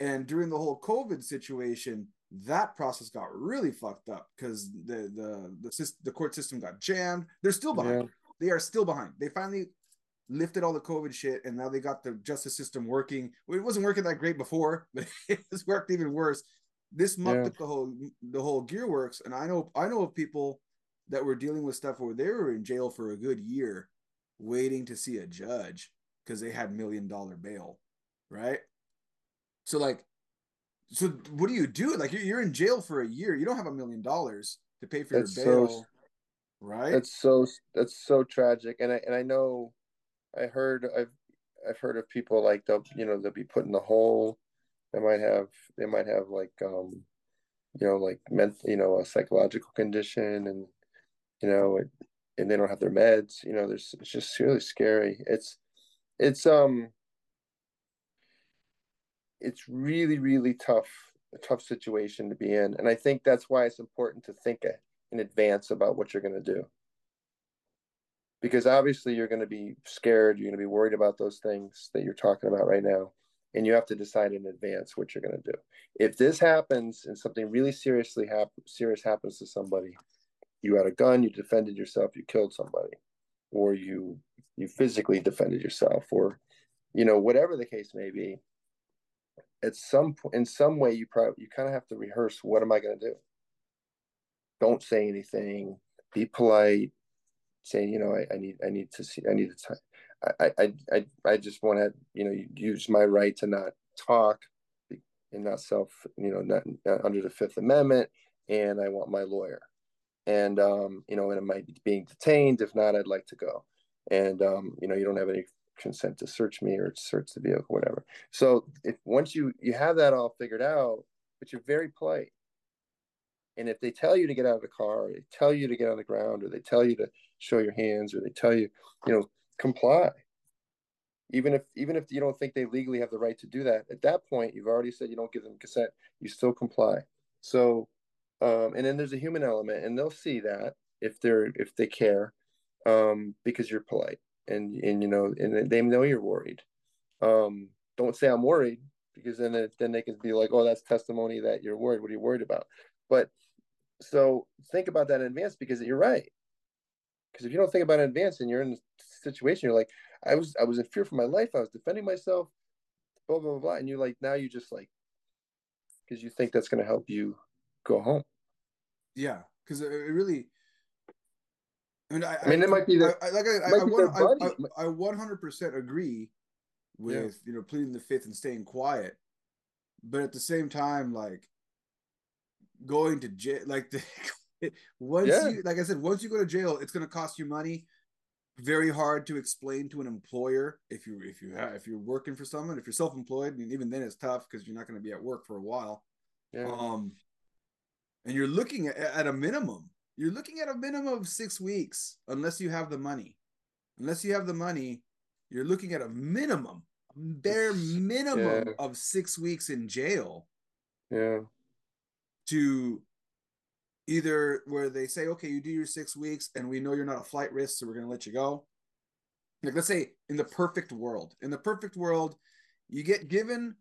And during the whole COVID situation, that process got really fucked up because the the the, the court system got jammed. They're still behind. Yeah. They are still behind. They finally lifted all the COVID shit, and now they got the justice system working. Well, it wasn't working that great before, but it's worked even worse. This mucked yeah. up the whole the whole gear works, and I know I know of people that were dealing with stuff where they were in jail for a good year, waiting to see a judge because they had million dollar bail, right? So like, so what do you do? Like you're, you're in jail for a year. You don't have a million dollars to pay for that's your bail, so, right? That's so that's so tragic. And I and I know, I heard I've I've heard of people like they'll you know they'll be put in the hole. They might have they might have like um, you know like ment you know a psychological condition and you know it, and they don't have their meds. You know, there's it's just really scary. It's it's um it's really really tough a tough situation to be in and i think that's why it's important to think in advance about what you're going to do because obviously you're going to be scared you're going to be worried about those things that you're talking about right now and you have to decide in advance what you're going to do if this happens and something really seriously hap- serious happens to somebody you had a gun you defended yourself you killed somebody or you you physically defended yourself or you know whatever the case may be at some point in some way you probably you kind of have to rehearse what am i going to do? Don't say anything be polite saying you know I, I need i need to see i need to I i i just want to you know use my right to not talk and not self you know not, not under the fifth amendment and i want my lawyer and um you know and it might be being detained if not i'd like to go and um you know you don't have any consent to search me or search the vehicle, whatever. So if once you you have that all figured out, but you're very polite. And if they tell you to get out of the car, or they tell you to get on the ground, or they tell you to show your hands, or they tell you, you know, comply. Even if even if you don't think they legally have the right to do that, at that point you've already said you don't give them consent, you still comply. So um, and then there's a human element, and they'll see that if they're if they care, um, because you're polite and and you know and they know you're worried. Um don't say i'm worried because then it, then they can be like oh that's testimony that you're worried. What are you worried about? But so think about that in advance because you're right. Because if you don't think about it in advance and you're in a situation you're like i was i was in fear for my life. I was defending myself blah blah blah, blah. and you're like now you just like because you think that's going to help you go home yeah because it really I mean, I, I mean, I, it might be that. I, like I, I, I, 100% agree with yeah. you know pleading the fifth and staying quiet, but at the same time, like going to jail, like the, once yeah. you, like I said, once you go to jail, it's going to cost you money. Very hard to explain to an employer if you if you have, if you're working for someone. If you're self-employed, I mean, even then it's tough because you're not going to be at work for a while. Yeah. Um, and you're looking at, at a minimum you're looking at a minimum of six weeks unless you have the money. Unless you have the money, you're looking at a minimum, bare minimum yeah. of six weeks in jail. Yeah. To either where they say, okay, you do your six weeks and we know you're not a flight risk, so we're going to let you go. Like, let's say in the perfect world, in the perfect world, you get given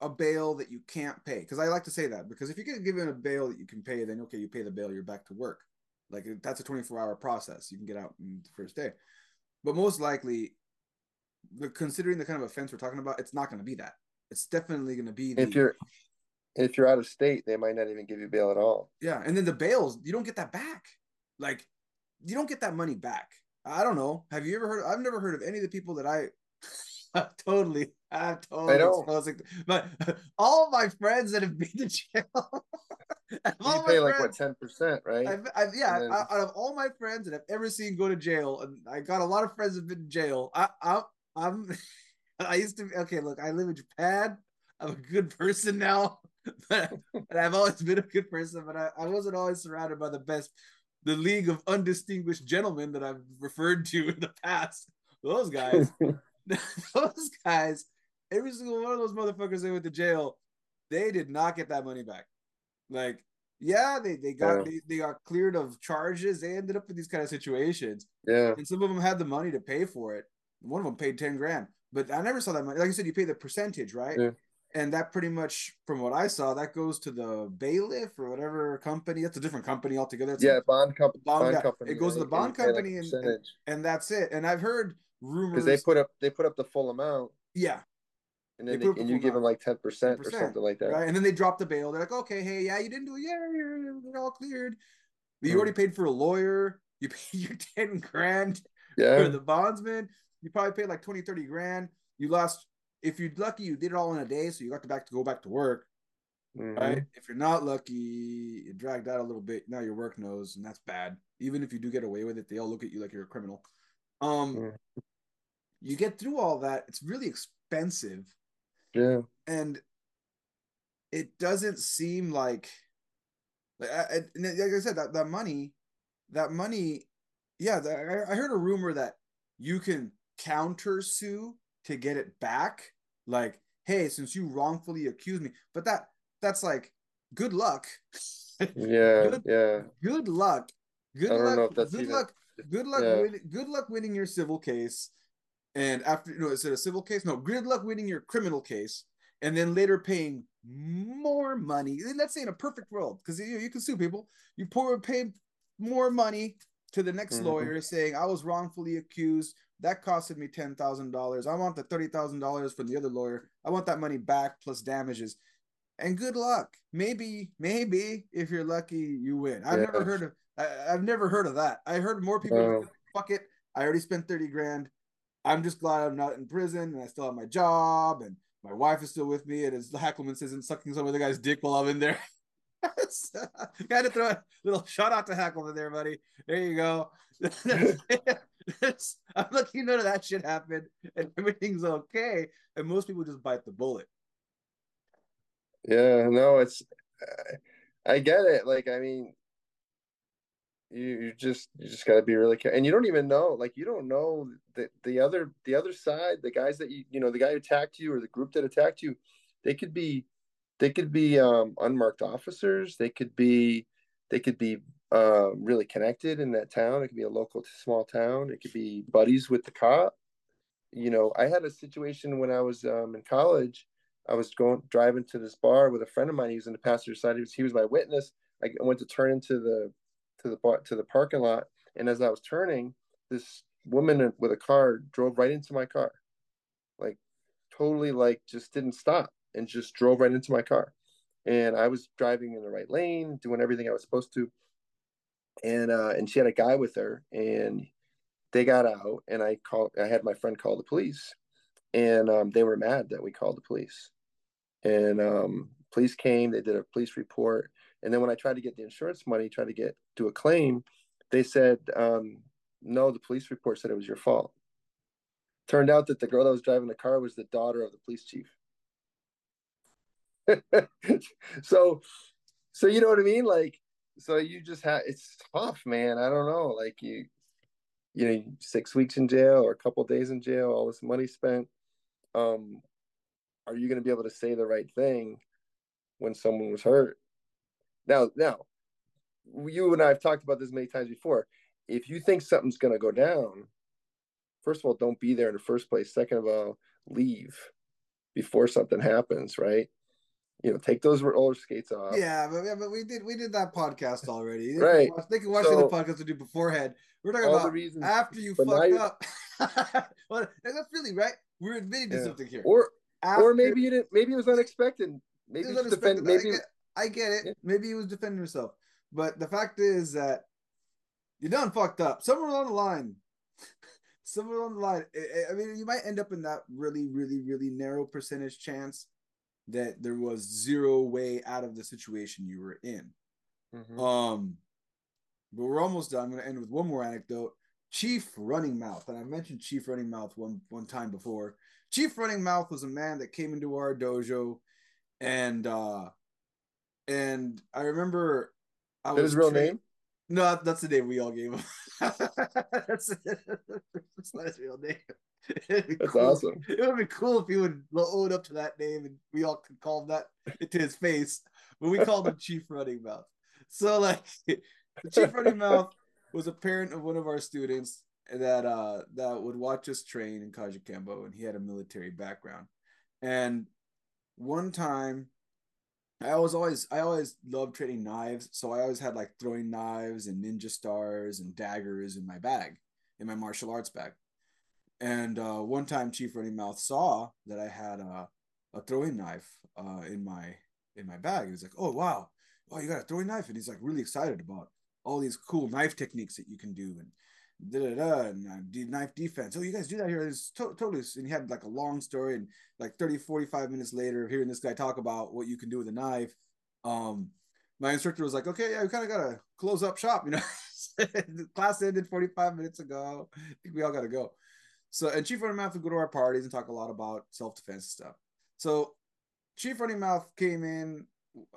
a bail that you can't pay. Because I like to say that because if you get given a bail that you can pay, then okay, you pay the bail, you're back to work. Like that's a 24 hour process. You can get out in the first day. But most likely, the, considering the kind of offense we're talking about, it's not going to be that. It's definitely going to be the, if you're if you're out of state, they might not even give you bail at all. Yeah, and then the bails, you don't get that back. Like you don't get that money back. I don't know. Have you ever heard? I've never heard of any of the people that I totally. Ah, totally I know. exposing. But all my friends that have been to jail, You pay like what ten percent, right? I've, I've, yeah, then- out out of all my friends that I've ever seen go to jail, and I got a lot of friends that have been in jail. I, I, I'm, I used to be okay. Look, I live in Japan. I'm a good person now, but and I've always been a good person. But I, I wasn't always surrounded by the best, the league of undistinguished gentlemen that I've referred to in the past. Those guys, those guys, every single one of those motherfuckers they went to jail, they did not get that money back. Like, yeah, they, they got Yeah. they, they got cleared of charges. They ended up in these kind of situations. yeah, And some of them had the money to pay for it. One of them paid 10 grand. But I never saw that money. Like I said, you pay the percentage, right? Yeah. And that pretty much, from what I saw, that goes to the bailiff or whatever company. That's a different company altogether. It's yeah. Bond company. Bond Bond, company. it goes to the bond company and- and- and and that's it. And I've heard rumors. because they put up they put up the full amount, yeah, and then put they, and you give them like ten percent or 10%, something like that. right. And then they drop the bail. They're like, okay, hey, yeah, you didn't do it. Yeah, you're, all cleared. But you Hmm. already paid for a lawyer. You paid your 10 grand. Yeah, for the bondsman, you probably paid like 20, 30 grand. You lost, if you're lucky, you did it all in a day, so you got to back to go back to work. Mhm. Right. If you're not lucky, you dragged out a little bit. Now your work knows, and that's bad. Even if you do get away with it, they all look at you like you're a criminal. Um, Mm. you get through all that. It's really expensive, yeah, and it doesn't seem like, like I, like I said, that that money, that money, yeah. the- I, I heard a rumor that you can counter sue to get it back. Like, hey, since you wrongfully accused me, but that that's like good luck. yeah, Good- yeah. good luck. Good luck. know if that's good luck. Good luck. Yeah. Win, good luck winning your civil case, and after you know is it a civil case? No. Good luck winning your criminal case, and then later paying more money. And let's say in a perfect world, because you, you can sue people. You pour pay more money to the next Mhm. lawyer saying I was wrongfully accused. That costed me ten thousand dollars. I want the thirty thousand dollars from the other lawyer. I want that money back plus damages. And good luck. Maybe, maybe if you're lucky, you win. I've never heard of. I, I've never heard of that. I heard more people. Oh. Fuck it. I already spent thirty grand. I'm just glad I'm not in prison and I still have my job and my wife is still with me and as Hackelman isn't sucking some other guy's dick while I'm in there. Got to throw a little shout out to Hackelman there, buddy. There you go. I'm lucky none of that shit happened and everything's okay. And most people just bite the bullet. Yeah, no, it's I get it. Like, I mean, you you just you just got to be really careful, and you don't even know. Like, you don't know that the other the other side, the guys that you you know, the guy who attacked you or the group that attacked you, they could be they could be um, unmarked officers. They could be they could be uh, really connected in that town. It could be a local small town. It could be buddies with the cop. You know, I had a situation when I was um, in college. I was going driving to this bar with a friend of mine. He was in the passenger side. He was he was my witness. I went to turn into the to the to the parking lot, and as I was turning, this woman with a car drove right into my car, like totally like just didn't stop and just drove right into my car. And I was driving in the right lane, doing everything I was supposed to. And uh, and she had a guy with her, and they got out, and I called. I had my friend call the police, and um, they were mad that we called the police. And um, police came. They did a police report, and then when I tried to get the insurance money, tried to get do a claim, they said um, no. The police report said it was your fault. Turned out that the girl that was driving the car was the daughter of the police chief. so, so you know what I mean? Like, so you just have it's tough, man. I don't know. Like you, you know, six weeks in jail or a couple days in jail, all this money spent. Um, are you going to be able to say the right thing when someone was hurt? Now, now, you and I have talked about this many times before. If you think something's going to go down, first of all, don't be there in the first place. Second of all, leave before something happens, right? You know, take those roller skates off. Yeah, but, yeah, but we did we did that podcast already. They can Right. watch- They can watch So- the podcast we do beforehand. We're talking about reasons, after you fucked up. well, that's really right. We're admitting to something here. or After- or maybe you didn't. Maybe it was unexpected. it Maybe was it's defend. unexpected. Maybe I, get, it. Maybe he was defending himself. But the fact is that you're done fucked up. Somewhere along the line, somewhere along the line. I, mean, you might end up in that really, really, really narrow percentage chance that there was zero way out of the situation you were in. Mhm. Um, but we're almost done. I'm going to end with one more anecdote. Chief Running Mouth, and I mentioned Chief Running Mouth one one time before. Chief Running Mouth was a man that came into our dojo, and uh, and I remember I that was his real train- name? No, that's the name we all gave him. that's, that's not his real name. That's cool. awesome. It would be cool if he would own up to that name and we all could call him that to his face. But we called him Chief Running Mouth. So like the Chief Running Mouth was a parent of one of our students that uh that would watch us train in Kajukenbo and he had a military background. And one time I was always I always loved trading knives, so I always had like throwing knives and ninja stars and daggers in my bag, in my martial arts bag. And uh, one time, Chief Running Mouth saw that I had a, a throwing knife uh, in my in my bag. He was like, "Oh wow, oh you got a throwing knife!" And he's like really excited about all these cool knife techniques that you can do and da da da and uh, knife defense. Oh, you guys do that here? It's to- totally. And he had like a long story and like 30, 45 minutes later, hearing this guy talk about what you can do with a knife, um, my instructor was like, okay, yeah, we kind of got to close up shop, you know. the class ended 45 minutes ago. I think we all got to go. So, and Chief Running Mouth would go to our parties and talk a lot about self defense stuff. So, Chief Running Mouth came in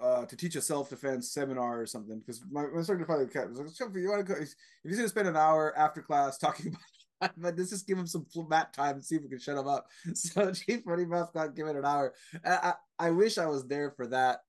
uh, to teach a self defense seminar or something because my, my instructor probably kept was like, "Sophie, you want to go? If he's going to spend an hour after class talking about but let's just give him some mat time and see if we can shut him up. So Chief Running Mouth got given an hour. I, I, I wish I was there for that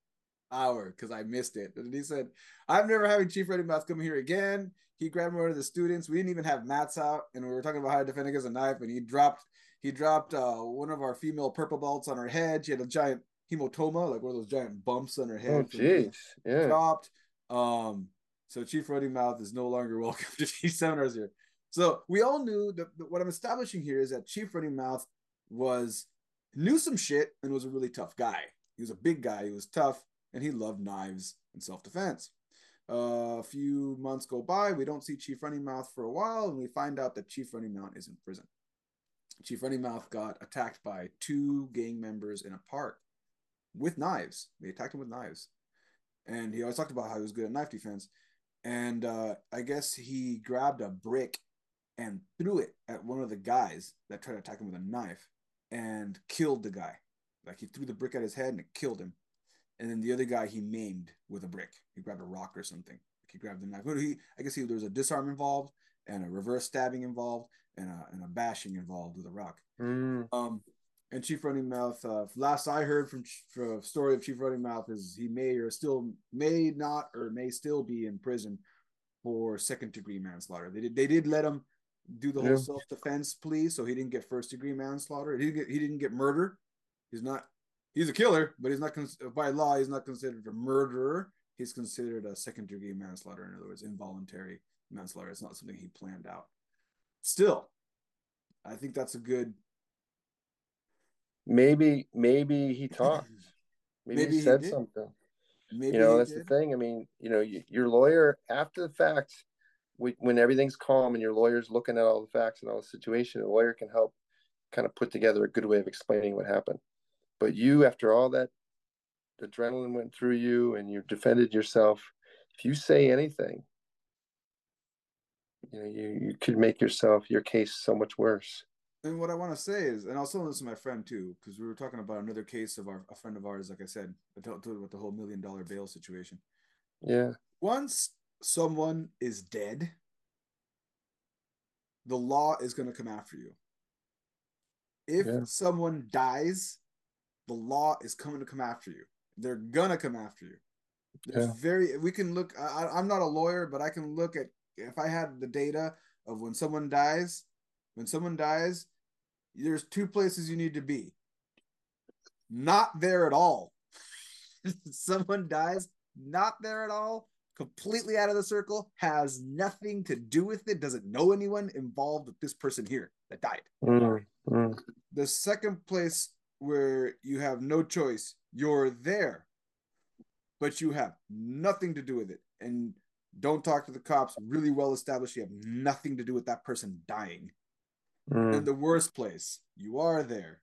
hour because I missed it. And he said, I'm never having Chief Running Mouth come here again. He grabbed one of the students. We didn't even have mats out, and we were talking about how to defend against a knife, and he dropped he dropped uh, one of our female purple belts on her head. She had a giant hematoma, like one of those giant bumps on her head. Oh, jeez. Yeah. dropped. Um, so Chief Running Mouth is no longer welcome to these seminars here. So we all knew that that what I'm establishing here is that Chief Running Mouth was knew some shit and was a really tough guy. He was a big guy. He was tough and he loved knives and self defense. Uh, a few months go by. We don't see Chief Running Mouth for a while, and we find out that Chief Running Mouth is in prison. Chief Running Mouth got attacked by two gang members in a park with knives. They attacked him with knives. And he always talked about how he was good at knife defense. And uh, I guess he grabbed a brick and threw it at one of the guys that tried to attack him with a knife and killed the guy. Like he threw the brick at his head and it killed him. And then the other guy he maimed with a brick. He grabbed a rock or something. He grabbed the knife. But he, I guess he, there was a disarm involved and a reverse stabbing involved and a, and a bashing involved with a rock. Mm. Um, and Chief Running Mouth, uh, last I heard from, from story of Chief Running Mouth is he may or still may not or may still be in prison for second degree manslaughter. They did they did let him do the Yeah. whole self defense plea, so he didn't get first degree manslaughter. He didn't get he didn't get murder. He's not he's a killer, but he's not cons- by law he's not considered a murderer. He's considered a second degree manslaughter. In other words, involuntary manslaughter. It's not something he planned out. Still, I think that's a good Maybe, maybe he talked. Maybe, Maybe he he said did. something. maybe you know, that's did. the thing. I mean, you know, y- your lawyer after the fact, we- when everything's calm and your lawyer's looking at all the facts and all the situation, the lawyer can help kind of put together a good way of explaining what happened. But you, after all that adrenaline went through you and you defended yourself, if you say anything, you know, you, you could make yourself your case so much worse. And what I want to say is, and I'll telling this to my friend too, because we were talking about another case of our a friend of ours, like I said, I told told with the whole million dollar bail situation. Yeah. Once someone is dead, the law is going to come after you. If Yeah. someone dies, the law is coming to come after you. They're gonna come after you. There's Yeah. very we can look. I, I- I'm not a lawyer, but I can look at if I had the data of when someone dies. When someone dies, there's two places you need to be. Not there at all. someone dies, not there at all, completely out of the circle, has nothing to do with it, doesn't know anyone involved with this person here that died. Mm, mm. The second place where you have no choice, you're there, but you have nothing to do with it. And don't talk to the cops. Really well established. You have nothing to do with that person dying. Mm. in the worst place. You are there.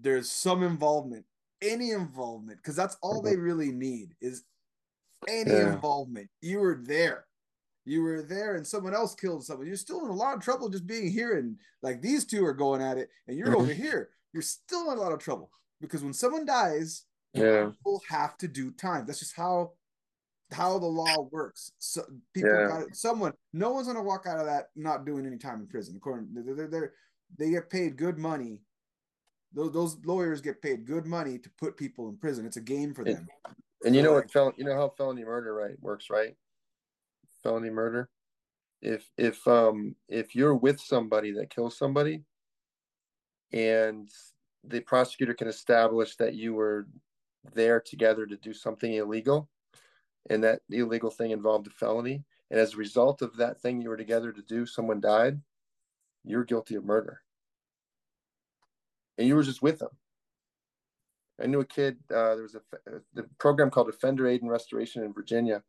There's some involvement, any involvement, because that's all they really need is any Yeah. involvement. You were there. You were there, and someone else killed someone. You're still in a lot of trouble just being here, and like these two are going at it, and you're over here. You're still in a lot of trouble because when someone dies, Yeah. people have to do time. That's just how how the law works. So people Yeah. got someone. No one's gonna walk out of that not doing any time in prison. According, they're, they're, they're they get paid good money. Those those lawyers get paid good money to put people in prison. It's a game for them. And you know what fel- you know how felony murder right works, right? Felony murder. If if um if you're with somebody that kills somebody and the prosecutor can establish that you were there together to do something illegal and that illegal thing involved a felony and as a result of that thing you were together to do someone died you're guilty of murder. And you were just with them. I knew a kid uh, there was a the program called offender aid and restoration in virginia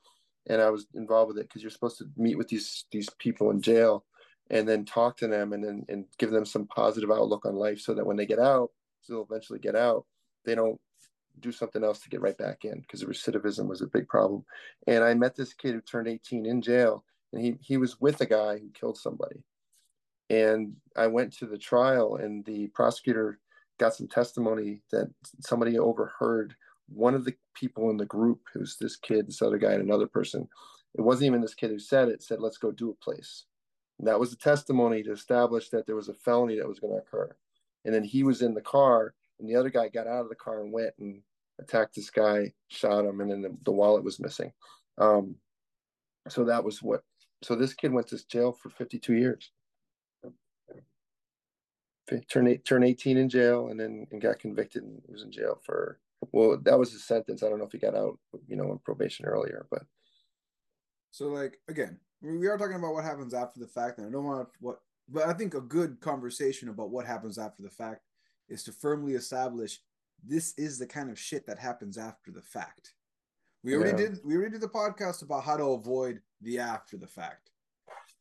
and i was involved with it because you're supposed to meet with these these people in jail and then talk to them and then and give them some positive outlook on life so that when they get out so they'll eventually get out they don't do something else to get right back in because recidivism was a big problem. And i met this kid who turned 18 in jail and he he was with a guy who killed somebody. And i went to the trial and the prosecutor got some testimony that somebody overheard one of the people in the group who's this kid this other guy and another person. It wasn't even this kid who said it said let's go do a place. And that was the testimony to establish that there was a felony that was going to occur. And then he was in the car and the other guy got out of the car and went and attacked this guy shot him and then the, the wallet was missing. Um, so that was what so this kid went to jail for 52 years. Turned turned 18 in jail and then and got convicted and was in jail for well that was his sentence. I don't know if he got out you know on probation earlier but. So like again, we we are talking about what happens after the fact, and I don't want what, but I think a good conversation about what happens after the fact is to firmly establish this is the kind of shit that happens after the fact. We already Yeah. did we already did the podcast about how to avoid the after the fact.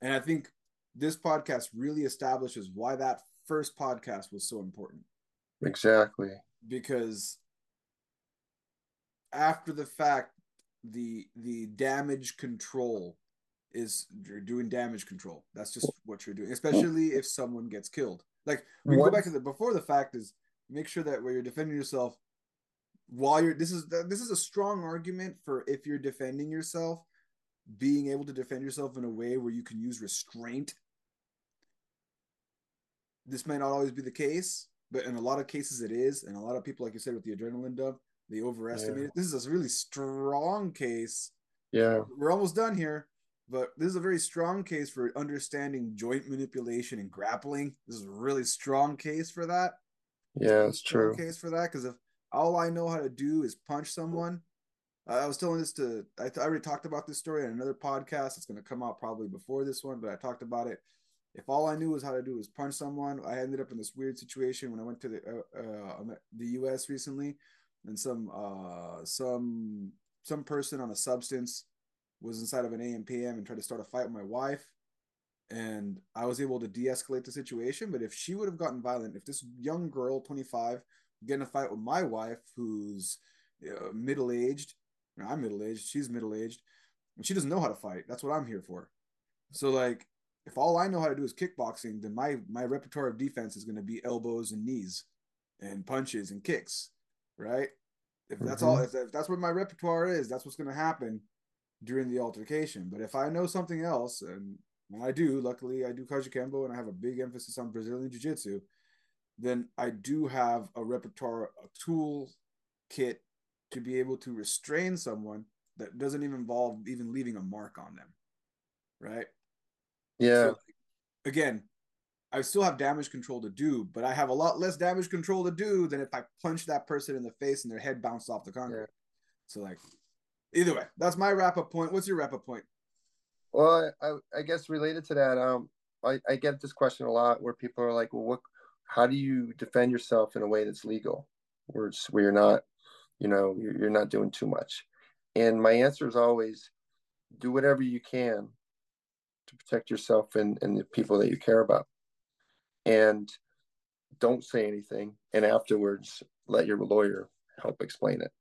And I think this podcast really establishes why that first podcast was so important exactly because after the fact the the damage control is you're doing damage control that's just what you're doing especially if someone gets killed like we can go back to the before the fact is make sure that where you're defending yourself while you're this is this is a strong argument for if you're defending yourself being able to defend yourself in a way where you can use restraint. This may not always be the case but in a lot of cases it is and a lot of people like you said with the adrenaline dump they overestimate Yeah. it. This is a really strong case. Yeah. We're almost done here but this is a very strong case for understanding joint manipulation and grappling. This is a really strong case for that yeah it's true case for that because if all I know how to do is punch someone, I was telling this to I, I already talked about this story on another podcast. It's going to come out probably before this one, but I talked about it. If all I knew was how to do was punch someone, I ended up in this weird situation when I went to the uh, uh, the U.S. recently, and some uh, some some person on a substance was inside of an AM/PM and tried to start a fight with my wife and I was able to de-escalate the situation. But if she would have gotten violent, if this young girl, 25, get in a fight with my wife, who's uh, middle-aged, I'm middle-aged, she's middle-aged, and she doesn't know how to fight. That's what I'm here for. So like, if all I know how to do is kickboxing, then my my repertoire of defense is going to be elbows and knees, and punches and kicks, right? If that's all, if, if that's what my repertoire is, that's what's going to happen during the altercation. But if I know something else, and and I do. Luckily, I do Kajukenbo and I have a big emphasis on Brazilian Jiu Jitsu. Then I do have a repertoire, a tool kit to be able to restrain someone that doesn't even involve even leaving a mark on them. Right. yeah So, again, I still have damage control to do, but I have a lot less damage control to do than if I punch that person in the face and their head bounced off the concrete. Yeah. So, like, either way, that's my wrap up point. What's your wrap up point? Well, I, I guess related to that, um, I, I get this question a lot where people are like, well, what, how do you defend yourself in a way that's legal, where it's where you're not, you know, you're, you're not doing too much. And my answer is always, do whatever you can to protect yourself and, and the people that you care about. and don't say anything and afterwards let your lawyer help explain it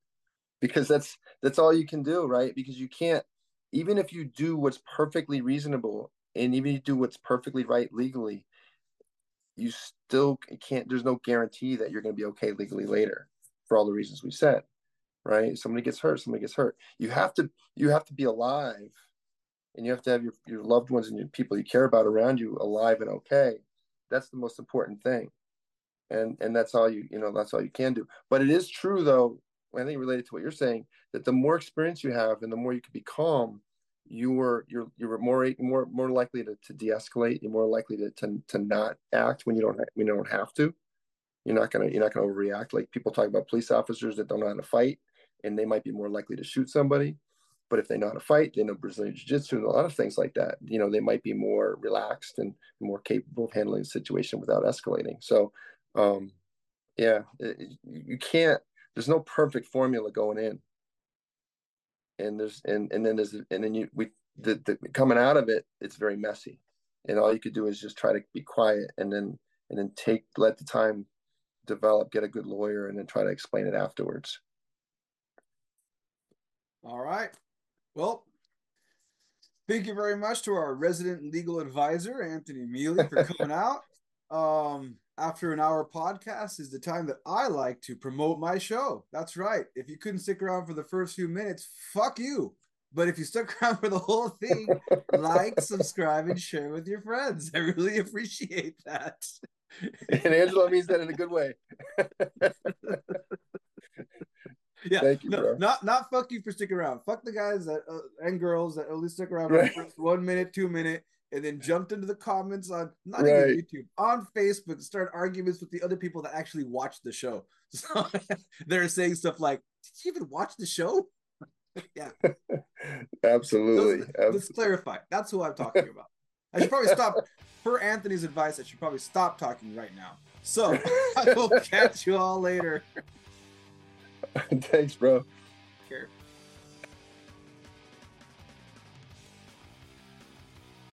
because that's that's all you can do right because you can't even if you do what's perfectly reasonable and even if you do what's perfectly right legally you still can't there's no guarantee that you're going to be okay legally later for all the reasons we said right? Somebody gets hurt somebody gets hurt. You have to you have to be alive and you have to have your, your loved ones and your people you care about around you alive and okay. That's the most important thing. And and that's all you you know that's all you can do. But it is true though i think related to what you're saying that the more experience you have and the more you can be calm you're you're you're more more more likely to, to de-escalate. You're more likely to, to to not act when you don't when you don't have to. You're not gonna you're not gonna overreact. Like people talk about police officers that don't know how to fight and they might be more likely to shoot somebody. But if they know how to fight they know brazilian jiu-jitsu and a lot of things like that you know they might be more relaxed and more capable of handling the situation without escalating. So um yeah it, you can't there's no perfect formula going in. And there's and and then there's and then you we the, the coming out of it it's very messy. And all you could do is just try to be quiet and then and then take let the time develop get a good lawyer and then try to explain it afterwards. All right. Well thank you very much to our resident legal advisor anthony Miele for coming out. Um after an hour podcast is the time that I like to promote my show. That's right. If you couldn't stick around for the first few minutes, fuck you. But if you stuck around for the whole thing, like, subscribe, and share with your friends. I really appreciate that. And Angelo means that in a good way. yeah, Thank you, no, bro. not not fuck you for sticking around. Fuck the guys that uh, and girls that only stick around right. for one minute, two minute, and then jumped into the comments on not right. even YouTube on Facebook, start arguments with the other people that actually watched the show. So they're saying stuff like, "Did you even watch the show?" yeah, absolutely. Let's, let's clarify. That's who I'm talking about. I should probably stop. Per Anthony's advice, I should probably stop talking right now. So I will catch you all later. Thanks, bro.